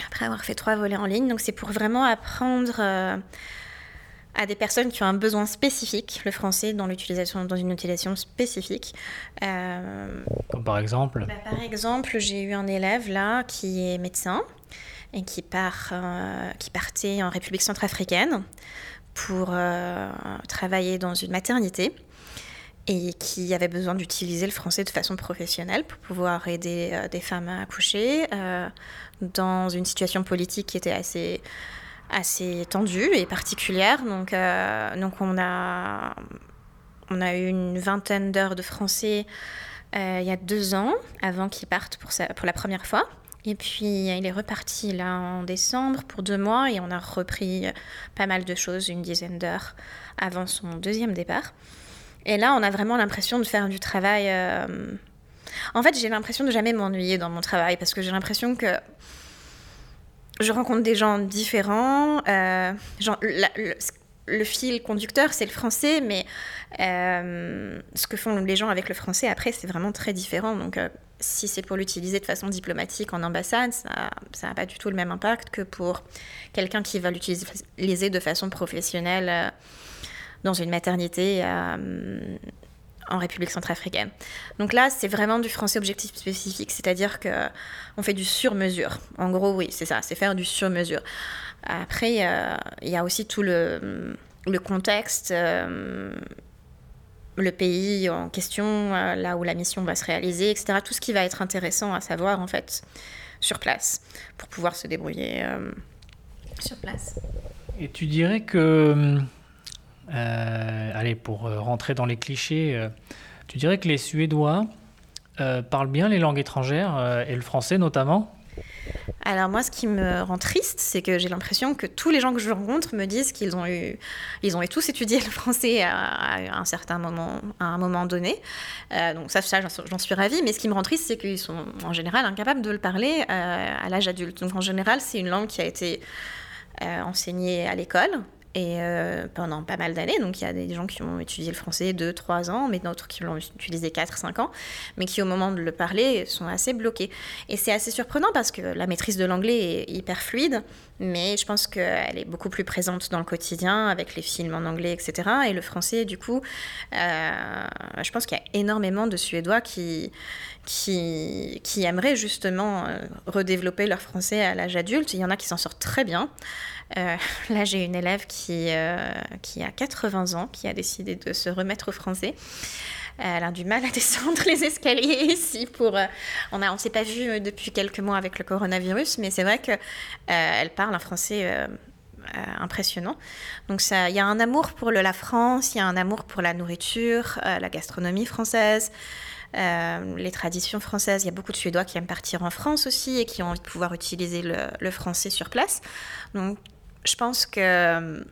après avoir fait trois volets en ligne. Donc c'est pour vraiment apprendre à des personnes qui ont un besoin spécifique, le français dans, l'utilisation, dans une utilisation spécifique. Comme par exemple bah, Par exemple, j'ai eu un élève là qui est médecin et qui, part, euh, qui partait en République centrafricaine pour euh, travailler dans une maternité et qui avait besoin d'utiliser le français de façon professionnelle pour pouvoir aider euh, des femmes à accoucher dans une situation politique qui était assez, assez tendue et particulière. Donc, donc on, a, on a eu une vingtaine d'heures de français il y a deux ans avant qu'il parte pour, pour la première fois. Et puis il est reparti là en décembre pour deux mois et on a repris pas mal de choses, une dizaine d'heures avant son deuxième départ. Et là, on a vraiment l'impression de faire du travail. Euh, en fait, j'ai l'impression de jamais m'ennuyer dans mon travail parce que j'ai l'impression que je rencontre des gens différents. Euh, le fil conducteur, c'est le français, mais euh, ce que font les gens avec le français, après, c'est vraiment très différent. Donc, euh, si c'est pour l'utiliser de façon diplomatique en ambassade, ça n'a pas du tout le même impact que pour quelqu'un qui va l'utiliser de façon professionnelle euh, dans une maternité en République centrafricaine. Donc là, c'est vraiment du français objectif spécifique, c'est-à-dire que on fait du sur-mesure. En gros, oui, c'est ça, c'est faire du sur-mesure. Après, il y a aussi tout le, contexte, euh, le pays en question, euh, là où la mission va se réaliser, etc. Tout ce qui va être intéressant à savoir, en fait, sur place, pour pouvoir se débrouiller euh, sur place. Et tu dirais que, allez, pour rentrer dans les clichés, tu dirais que les Suédois parlent bien les langues étrangères, et le français notamment? Alors moi, ce qui me rend triste, c'est que j'ai l'impression que tous les gens que je rencontre me disent qu'ils ont eu, ils ont tous étudié le français à, un certain moment, à un moment donné. Euh, donc ça, j'en suis ravie. Mais ce qui me rend triste, c'est qu'ils sont en général incapables de le parler euh, à l'âge adulte. Donc en général, c'est une langue qui a été euh, enseignée à l'école et euh, pendant pas mal d'années. Donc il y a des gens qui ont étudié le français 2-3 ans, mais d'autres qui l'ont utilisé 4-5 ans, mais qui au moment de le parler sont assez bloqués. Et c'est assez surprenant parce que la maîtrise de l'anglais est hyper fluide, mais je pense qu'elle est beaucoup plus présente dans le quotidien avec les films en anglais, etc. Et le français, du coup, euh, je pense qu'il y a énormément de Suédois qui, qui, qui aimeraient justement euh, redévelopper leur français à l'âge adulte. Il y en a qui s'en sortent très bien. Euh, là, j'ai une élève qui, euh, qui a 80 ans, qui a décidé de se remettre au français. Elle a du mal à descendre les escaliers ici. Pour, euh, on ne on s'est pas vu depuis quelques mois avec le coronavirus, mais c'est vrai qu'elle elle parle un français impressionnant. Donc il y a un amour pour la France, il y a un amour pour la nourriture, la gastronomie française. Les traditions françaises, il y a beaucoup de Suédois qui aiment partir en France aussi et qui ont envie de pouvoir utiliser le, le français sur place. Donc je pense que euh,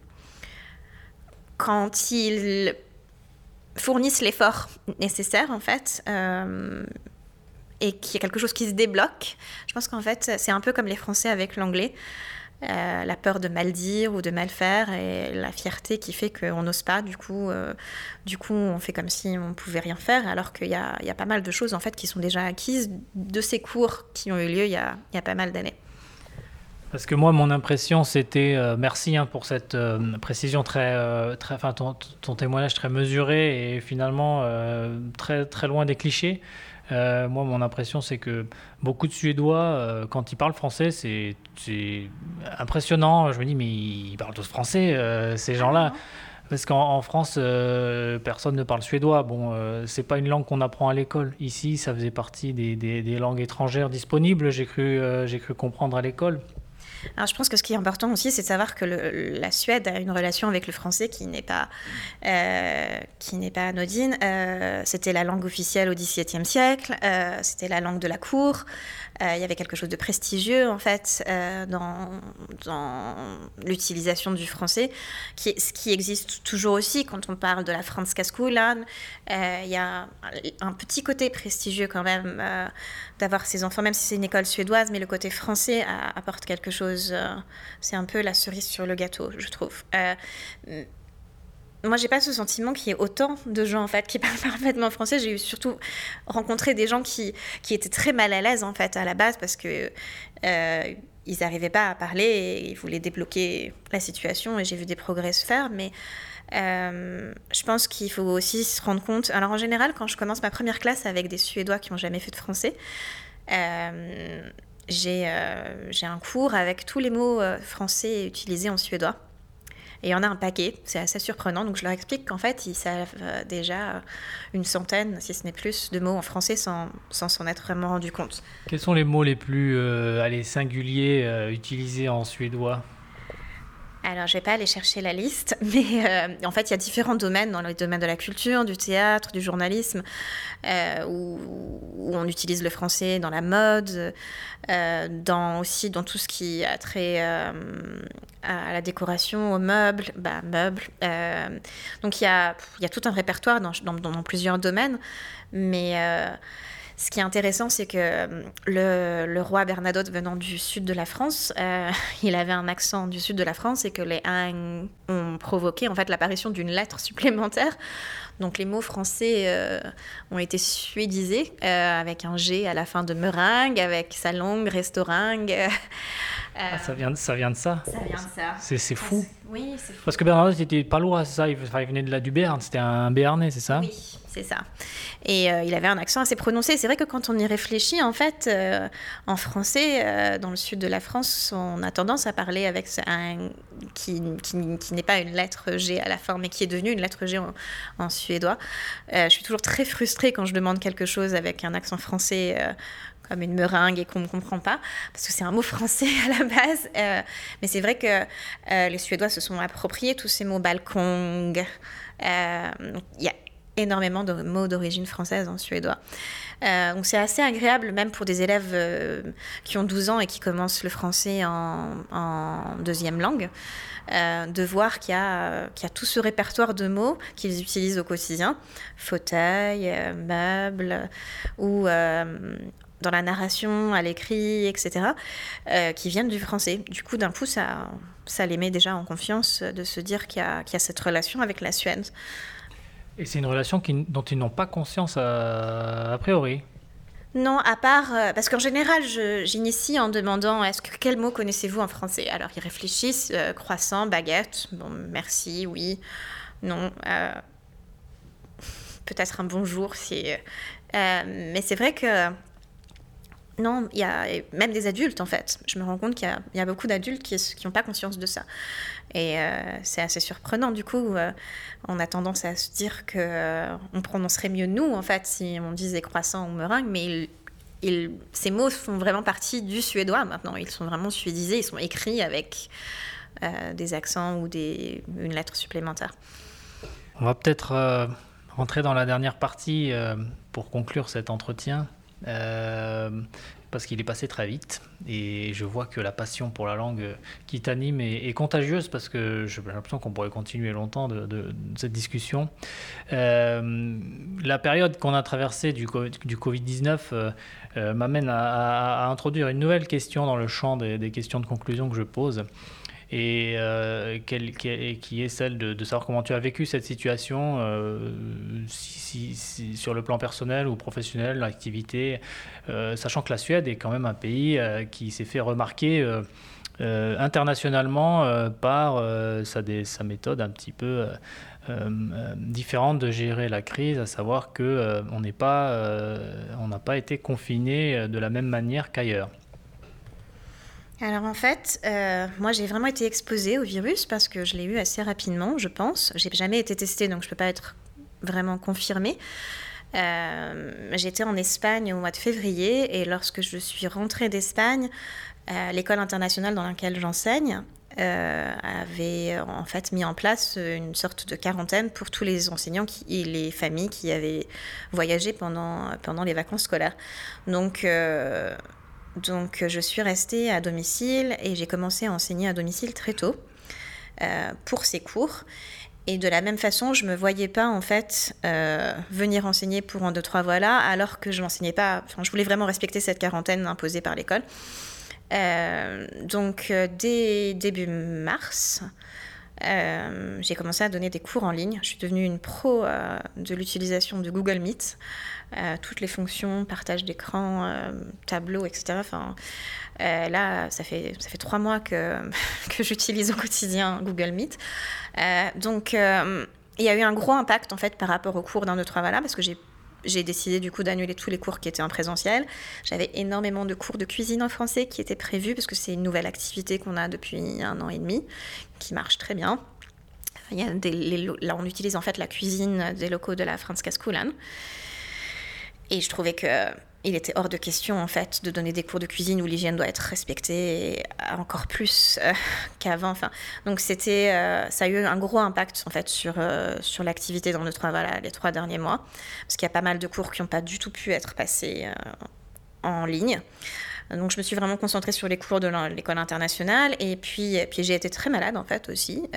quand ils fournissent l'effort nécessaire, en fait, euh, et qu'il y a quelque chose qui se débloque, je pense qu'en fait, c'est un peu comme les Français avec l'anglais. Euh, la peur de mal dire ou de mal faire et la fierté qui fait qu'on n'ose pas. Du coup, du coup, on fait comme si on pouvait rien faire, alors qu'il y, y a, pas mal de choses en fait qui sont déjà acquises de ces cours qui ont eu lieu il y a, y a pas mal d'années. Parce que moi, mon impression, c'était, euh, merci hein, pour cette euh, précision très, euh, enfin, ton, témoignage très mesuré et finalement très, très loin des clichés. Moi, mon impression, c'est que beaucoup de Suédois, quand ils parlent français, c'est, impressionnant. Je me dis, mais ils parlent tous français, ces gens-là. Parce qu'en France, personne ne parle suédois. Bon, c'est pas une langue qu'on apprend à l'école. Ici, ça faisait partie des, des, des langues étrangères disponibles. J'ai cru, j'ai cru comprendre à l'école. Alors, je pense que ce qui est important aussi, c'est de savoir que la Suède a une relation avec le français qui n'est pas, euh, pas anodine. Euh, c'était la langue officielle au XVIIe siècle, euh, c'était la langue de la cour. Il y avait quelque chose de prestigieux, en fait, dans, dans l'utilisation du français, ce qui existe toujours aussi quand on parle de la Franska Skolan. il y a un petit côté prestigieux quand même d'avoir ses enfants, même si c'est une école suédoise, mais le côté français apporte quelque chose. Euh, c'est un peu la cerise sur le gâteau, je trouve. Moi, j'ai pas ce sentiment qu'il y ait autant de gens en fait qui parlent parfaitement français. J'ai surtout rencontré des gens qui, qui étaient très mal à l'aise en fait à la base parce que euh, ils n'arrivaient pas à parler et ils voulaient débloquer la situation et j'ai vu des progrès se faire, mais euh, je pense qu'il faut aussi se rendre compte. Alors en général, quand je commence ma première classe avec des Suédois qui n'ont jamais fait de français, euh, euh, j'ai un cours avec tous les mots français utilisés en suédois. Et il y en a un paquet, c'est assez surprenant. Donc je leur explique qu'en fait, ils savent déjà une centaine, si ce n'est plus, de mots en français sans s'en être vraiment rendu compte. Quels sont les mots les plus allez, singuliers utilisés en suédois? Alors, je vais pas aller chercher la liste, mais euh, en fait, il y a différents domaines dans le domaine de la culture, du théâtre, du journalisme, euh, où, on utilise le français dans la mode, euh, dans aussi dans tout ce qui a trait à la décoration, aux meubles, bah, meubles. donc, il y a, tout un répertoire dans, dans plusieurs domaines, mais Ce qui est intéressant, c'est que euh, le, roi Bernadotte venant du sud de la France, euh, il avait un accent du sud de la France et que les Hang ont provoqué en fait l'apparition d'une lettre supplémentaire. Donc les mots français euh, ont été suédisés avec un G à la fin de meringue, avec sa langue restaurangue. Ah, ça, vient, ça vient de ça Ça vient de ça. C'est fou. Oui, c'est fou. Parce que Bernadotte était pas à ça, il, venait de la du Béarn, c'était un Béarnais, c'est ça? Oui, c'est ça. Et euh, il avait un accent assez prononcé. C'est vrai que quand on y réfléchit, en fait, euh, en français, euh, dans le sud de la France, on a tendance à parler avec un qui, qui, n'est pas une lettre G à la fin, mais qui est devenue une lettre G en, suédois. je suis toujours très frustrée quand je demande quelque chose avec un accent français comme une meringue et qu'on ne comprend pas, parce que c'est un mot français à la base. mais c'est vrai que les Suédois se sont appropriés tous ces mots balkong. Il y énormément de mots d'origine française en suédois. Euh, c'est assez agréable, même pour des élèves euh, qui ont 12 ans et qui commencent le français en, deuxième langue, euh, de voir qu'il y, a, tout ce répertoire de mots qu'ils utilisent au quotidien, fauteuil, meuble, ou dans la narration, à l'écrit, etc., qui viennent du français. Du coup, d'un coup, ça, les met déjà en confiance de se dire qu'il y y a cette relation avec la Suède. Et c'est une relation dont ils n'ont pas conscience a, priori non, à part euh, parce qu'en général, j'initie en demandant est-ce que quel mot connaissez-vous en français? Alors ils réfléchissent euh, croissant, baguette. Bon, merci, oui, non. Euh, peut-être un bonjour, mais c'est vrai que non, il y a même des adultes en fait. Je me rends compte qu'il y, a beaucoup d'adultes qui n'ont pas conscience de ça. Et euh, c'est assez surprenant. Du coup, euh, on a tendance à se dire que euh, on prononcerait mieux nous, en fait, si on disait croissant ou meringue, mais ces mots font vraiment partie du suédois maintenant. Ils sont vraiment suédisés, ils sont écrits avec des accents ou des, une lettre supplémentaire. On va peut-être rentrer dans la dernière partie pour conclure cet entretien parce qu'il est passé très vite et je vois que la passion pour la langue qui t'anime est, contagieuse parce que j'ai l'impression qu'on pourrait continuer longtemps de, cette discussion. Euh, la période qu'on a traversée du, du Covid-19 euh, euh, m'amène à, introduire une nouvelle question dans le champ des questions de conclusion que je pose et euh, qui est celle de, savoir comment tu as vécu cette situation, euh, si, sur le plan personnel ou professionnel, l'activité, euh, sachant que la Suède est quand même un pays qui s'est fait remarquer internationalement par sa, sa, méthode un petit peu différente de gérer la crise, à savoir qu'on on n'a pas été confiné de la même manière qu'ailleurs. Alors en fait, euh, moi j'ai vraiment été exposée au virus parce que je l'ai eu assez rapidement, je pense. J'ai jamais été testée donc je peux pas être vraiment confirmée. Euh, j'étais en Espagne au mois de février et lorsque je suis rentrée d'Espagne, euh, l'école internationale dans laquelle j'enseigne avait en fait mis en place une sorte de quarantaine pour tous les enseignants et les familles qui avaient voyagé pendant, pendant les vacances scolaires. Donc donc je suis restée à domicile et j'ai commencé à enseigner à domicile très tôt euh, pour ces cours. Et de la même façon, je ne me voyais pas en fait euh, venir enseigner pour un, deux, trois voilà, alors que je n'enseignais pas. Enfin, je voulais vraiment respecter cette quarantaine imposée par l'école. Euh, donc dès début mars, j'ai commencé à donner des cours en ligne. Je suis devenue une pro de l'utilisation de Google Meet. Euh, toutes les fonctions, partage d'écran, euh, tableau, etc. Enfin, euh, là, ça fait, ça fait trois mois que, que j'utilise au quotidien Google Meet. donc, il y a eu un gros impact en fait par rapport aux cours d'un, deux, trois, voilà, parce que j'ai j'ai décidé du coup d'annuler tous les cours qui étaient en présentiel. J'avais énormément de cours de cuisine en français qui étaient prévus parce que c'est une nouvelle activité qu'on a depuis un an et demi qui marche très bien. Là, on utilise en fait la cuisine des locaux de la Franz Skolan. Et je trouvais que il était hors de question en fait de donner des cours de cuisine où l'hygiène doit être respectée encore plus euh, qu'avant. Enfin, donc c'était, euh, ça a eu un gros impact en fait sur euh, sur l'activité dans le travail les trois derniers mois, parce qu'il y a pas mal de cours qui n'ont pas du tout pu être passés en ligne. Donc je me suis vraiment concentrée sur les cours de l'école internationale et puis, puis j'ai été très malade en fait aussi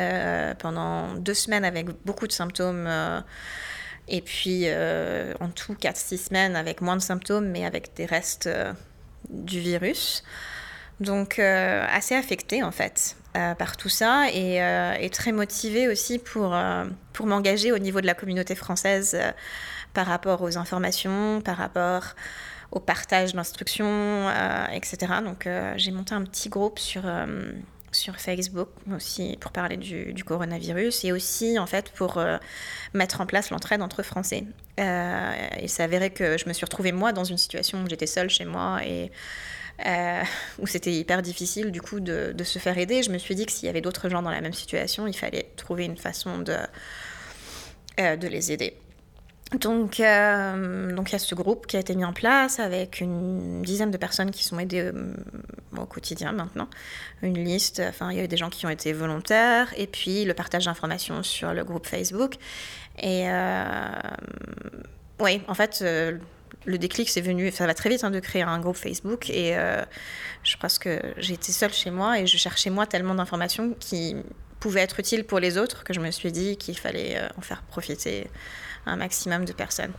pendant deux semaines avec beaucoup de symptômes Et puis, en tout, 4-6 semaines avec moins de symptômes, mais avec des restes du virus. Donc, assez affectée en fait. par tout ça et, et, très motivée aussi pour, pour m'engager au niveau de la communauté française par rapport aux informations, par rapport au partage d'instructions, euh, etc. Donc euh, j'ai monté un petit groupe sur, euh, sur Facebook aussi pour parler du, coronavirus et aussi en fait pour mettre en place l'entraide entre Français. il s'est avéré que je me suis retrouvée moi dans une situation où j'étais seule chez moi et où c'était hyper difficile du coup de, de, se faire aider. Je me suis dit que s'il y avait d'autres gens dans la même situation, il fallait trouver une façon de, de les aider. Donc, euh, donc il y a ce groupe qui a été mis en place avec une dizaine de personnes qui sont aidées euh, au quotidien maintenant. Une liste, enfin, il y a eu des gens qui ont été volontaires et puis le partage d'informations sur le groupe Facebook. Et euh, oui, en fait, le déclic, c'est venu, ça va très vite hein, de créer un groupe Facebook et je pense que j'étais seule chez moi et je cherchais moi tellement d'informations qui pouvaient être utiles pour les autres que je me suis dit qu'il fallait en faire profiter un maximum de personnes.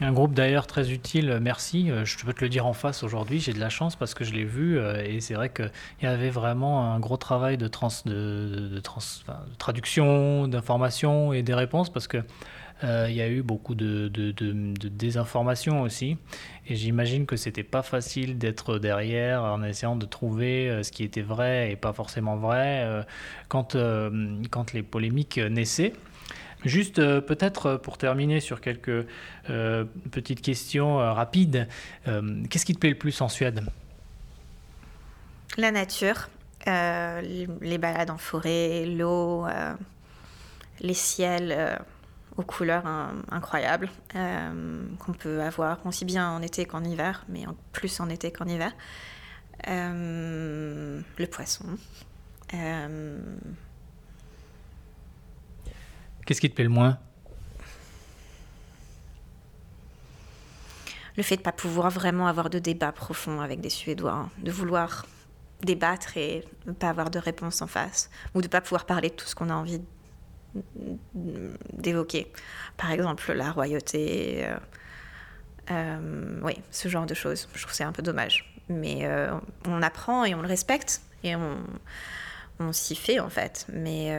Un groupe d'ailleurs très utile, merci. Euh, je peux te le dire en face aujourd'hui, j'ai de la chance parce que je l'ai vu euh, et c'est vrai qu'il y avait vraiment un gros travail de, trans, de, traduction, d'information et des réponses parce que euh, il y a eu beaucoup de, désinformation aussi. Et j'imagine que c'était pas facile d'être derrière en essayant de trouver ce qui était vrai et pas forcément vrai quand les polémiques naissaient. Juste euh, peut-être euh, pour terminer sur quelques euh, petites questions rapides, qu'est-ce qui te plaît le plus en Suède? La nature, les balades en forêt, l'eau, les ciels aux couleurs incroyables qu'on peut avoir aussi bien en été qu'en hiver, mais plus en été qu'en hiver. le poisson. Qu'est-ce qui te plaît le moins? Le fait de ne pas pouvoir vraiment avoir de débat profond avec des Suédois, hein. de vouloir débattre et ne pas avoir de réponse en face, ou de ne pas pouvoir parler de tout ce qu'on a envie d'évoquer. Par exemple, la royauté, euh, euh, oui, ce genre de choses. Je trouve c'est un peu dommage. Mais euh, on apprend et on le respecte et on, on s'y fait en fait. Mais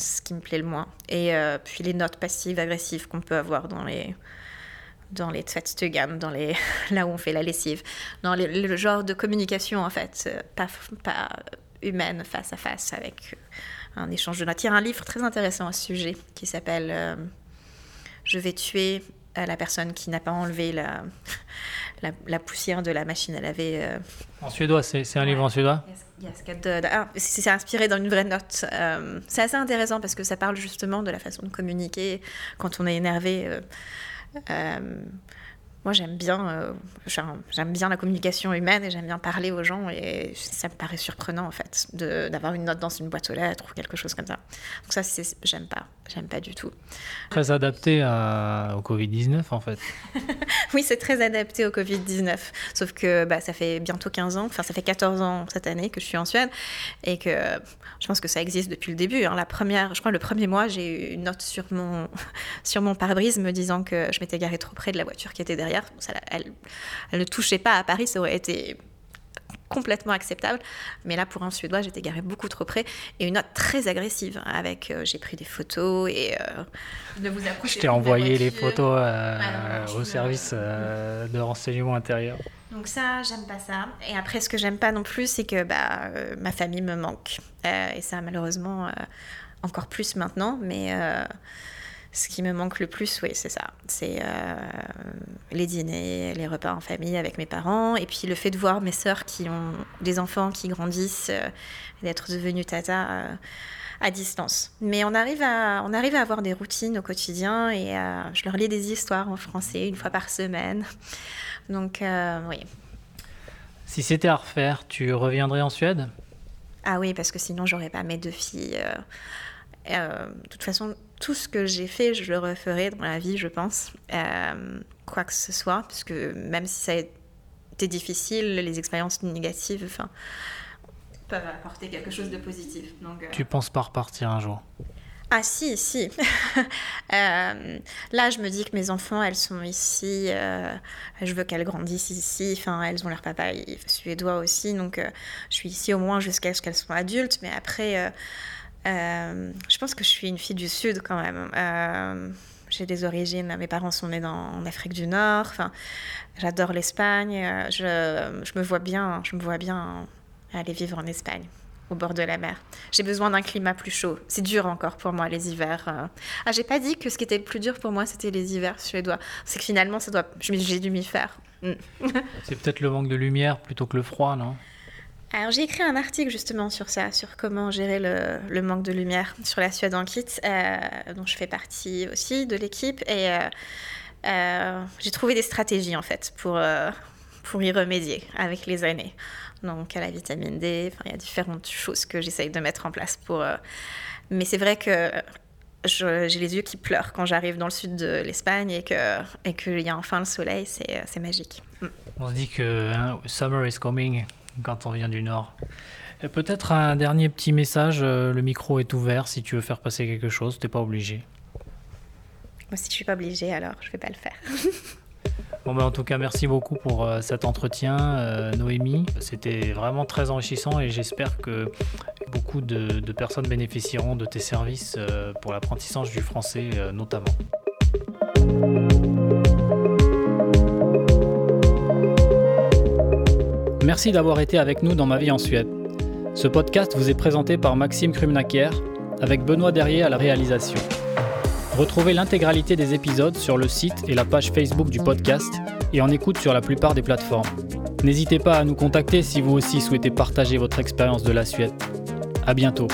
ce qui me plaît le moins. Et euh, puis les notes passives, agressives qu'on peut avoir dans les dans les tvättstugan, dans les là où on fait la lessive, dans le genre de communication en fait, euh, pas, pas humaine face à face avec euh, un échange de notes. Il y a un livre très intéressant à ce sujet qui s'appelle Je vais tuer la personne qui n'a pas enlevé la, la, poussière de la machine à laver. En suédois, c'est un livre en suédois? Ah, c'est inspiré dans une vraie note. Euh, c'est assez intéressant parce que ça parle justement de la façon de communiquer quand on est énervé. Euh, euh, moi, j'aime bien, bien la communication humaine et j'aime bien parler aux gens et ça me paraît surprenant en fait d'avoir une note dans une boîte aux lettres ou quelque chose comme ça. Donc ça, j'aime pas, j'aime pas du tout. Très adapté à, au Covid-19 en fait. oui, c'est très adapté au Covid-19, sauf que bah, ça fait bientôt 15 ans, enfin ça fait 14 ans cette année que je suis en Suède et que je pense que ça existe depuis le début. Hein. La première, je crois le premier mois, j'ai eu une note sur mon, sur mon pare-brise me disant que je m'étais garée trop près de la voiture qui était derrière elle, ne touchait pas à Paris, ça aurait été complètement acceptable. Mais là, pour un Suédois, j'étais garée beaucoup trop près. Et une note très agressive. Avec, euh, j'ai pris des photos et... Euh, je t'ai envoyé les photos euh, ah au service de renseignement intérieur. Donc ça, j'aime pas ça. Et après, ce que j'aime pas non plus, c'est que bah, ma famille me manque. et ça, malheureusement, encore plus maintenant. Mais ce qui me manque le plus, oui, c'est ça. C'est euh, les dîners, les repas en famille avec mes parents, et puis le fait de voir mes sœurs qui ont des enfants qui grandissent, euh, d'être devenues tata euh, à distance. Mais on arrive, à, on arrive à avoir des routines au quotidien, et je leur lis des histoires en français une fois par semaine. Donc, oui. Si c'était à refaire, tu reviendrais en Suède? Ah oui, parce que sinon, j'aurais pas mes deux filles. De toute façon, tout ce que j'ai fait, je le referai dans la vie, je pense. Euh, quoi que ce soit, parce que même si ça a été difficile, les expériences négatives enfin, peuvent apporter quelque chose de positif. Donc, euh, Tu penses pas repartir un jour? Ah si, si. Euh, là, je me dis que mes enfants, elles sont ici. Euh, je veux qu'elles grandissent ici. Enfin, elles ont leur papa suédois aussi. Donc, euh, je suis ici au moins jusqu'à ce qu'elles soient adultes. Mais après, je pense que je suis une fille du Sud quand même. J'ai des origines. Mes parents sont nés en Afrique du Nord. J'adore l'Espagne. Je, je, me vois bien. Je me vois bien aller vivre en Espagne au bord de la mer. J'ai besoin d'un climat plus chaud. C'est dur encore pour moi les hivers. Euh. Ah, j'ai pas dit que ce qui était le plus dur pour moi c'était les hivers suédois. C'est que finalement ça doit, j'ai dû m'y faire. Mm. C'est peut-être le manque de lumière plutôt que le froid, non? Alors j'ai écrit un article justement sur ça, sur comment gérer le, manque de lumière sur la Suède en kit, euh, dont je fais partie aussi de l'équipe. Et euh, j'ai trouvé des stratégies en fait pour, pour y remédier avec les années donc à la vitamine D. Il y a différentes choses que j'essaye de mettre en place pour. Euh, mais c'est vrai que j'ai les yeux qui pleurent quand j'arrive dans le sud de l'Espagne et que et qu'il y a enfin le soleil, c'est euh, magique. On dit que hein, summer is coming quand on vient du nord. Peut-être un dernier petit message. Euh, le micro est ouvert si tu veux faire passer quelque chose. T'es pas obligé. Moi, si je suis pas obligée, alors je vais pas le faire. Bon, ben, en tout cas, merci beaucoup pour euh, cet entretien, euh, Noémie. C'était vraiment très enrichissant et j'espère que beaucoup de, personnes bénéficieront de tes services euh, pour l'apprentissage du français notamment. Merci d'avoir été avec nous dans Ma vie en Suède. Ce podcast vous est présenté par Maxime Krumnakier avec Benoît Derrier à la réalisation. Retrouvez l'intégralité des épisodes sur le site et la page Facebook du podcast et en écoute sur la plupart des plateformes. N'hésitez pas à nous contacter si vous aussi souhaitez partager votre expérience de la Suède. À bientôt.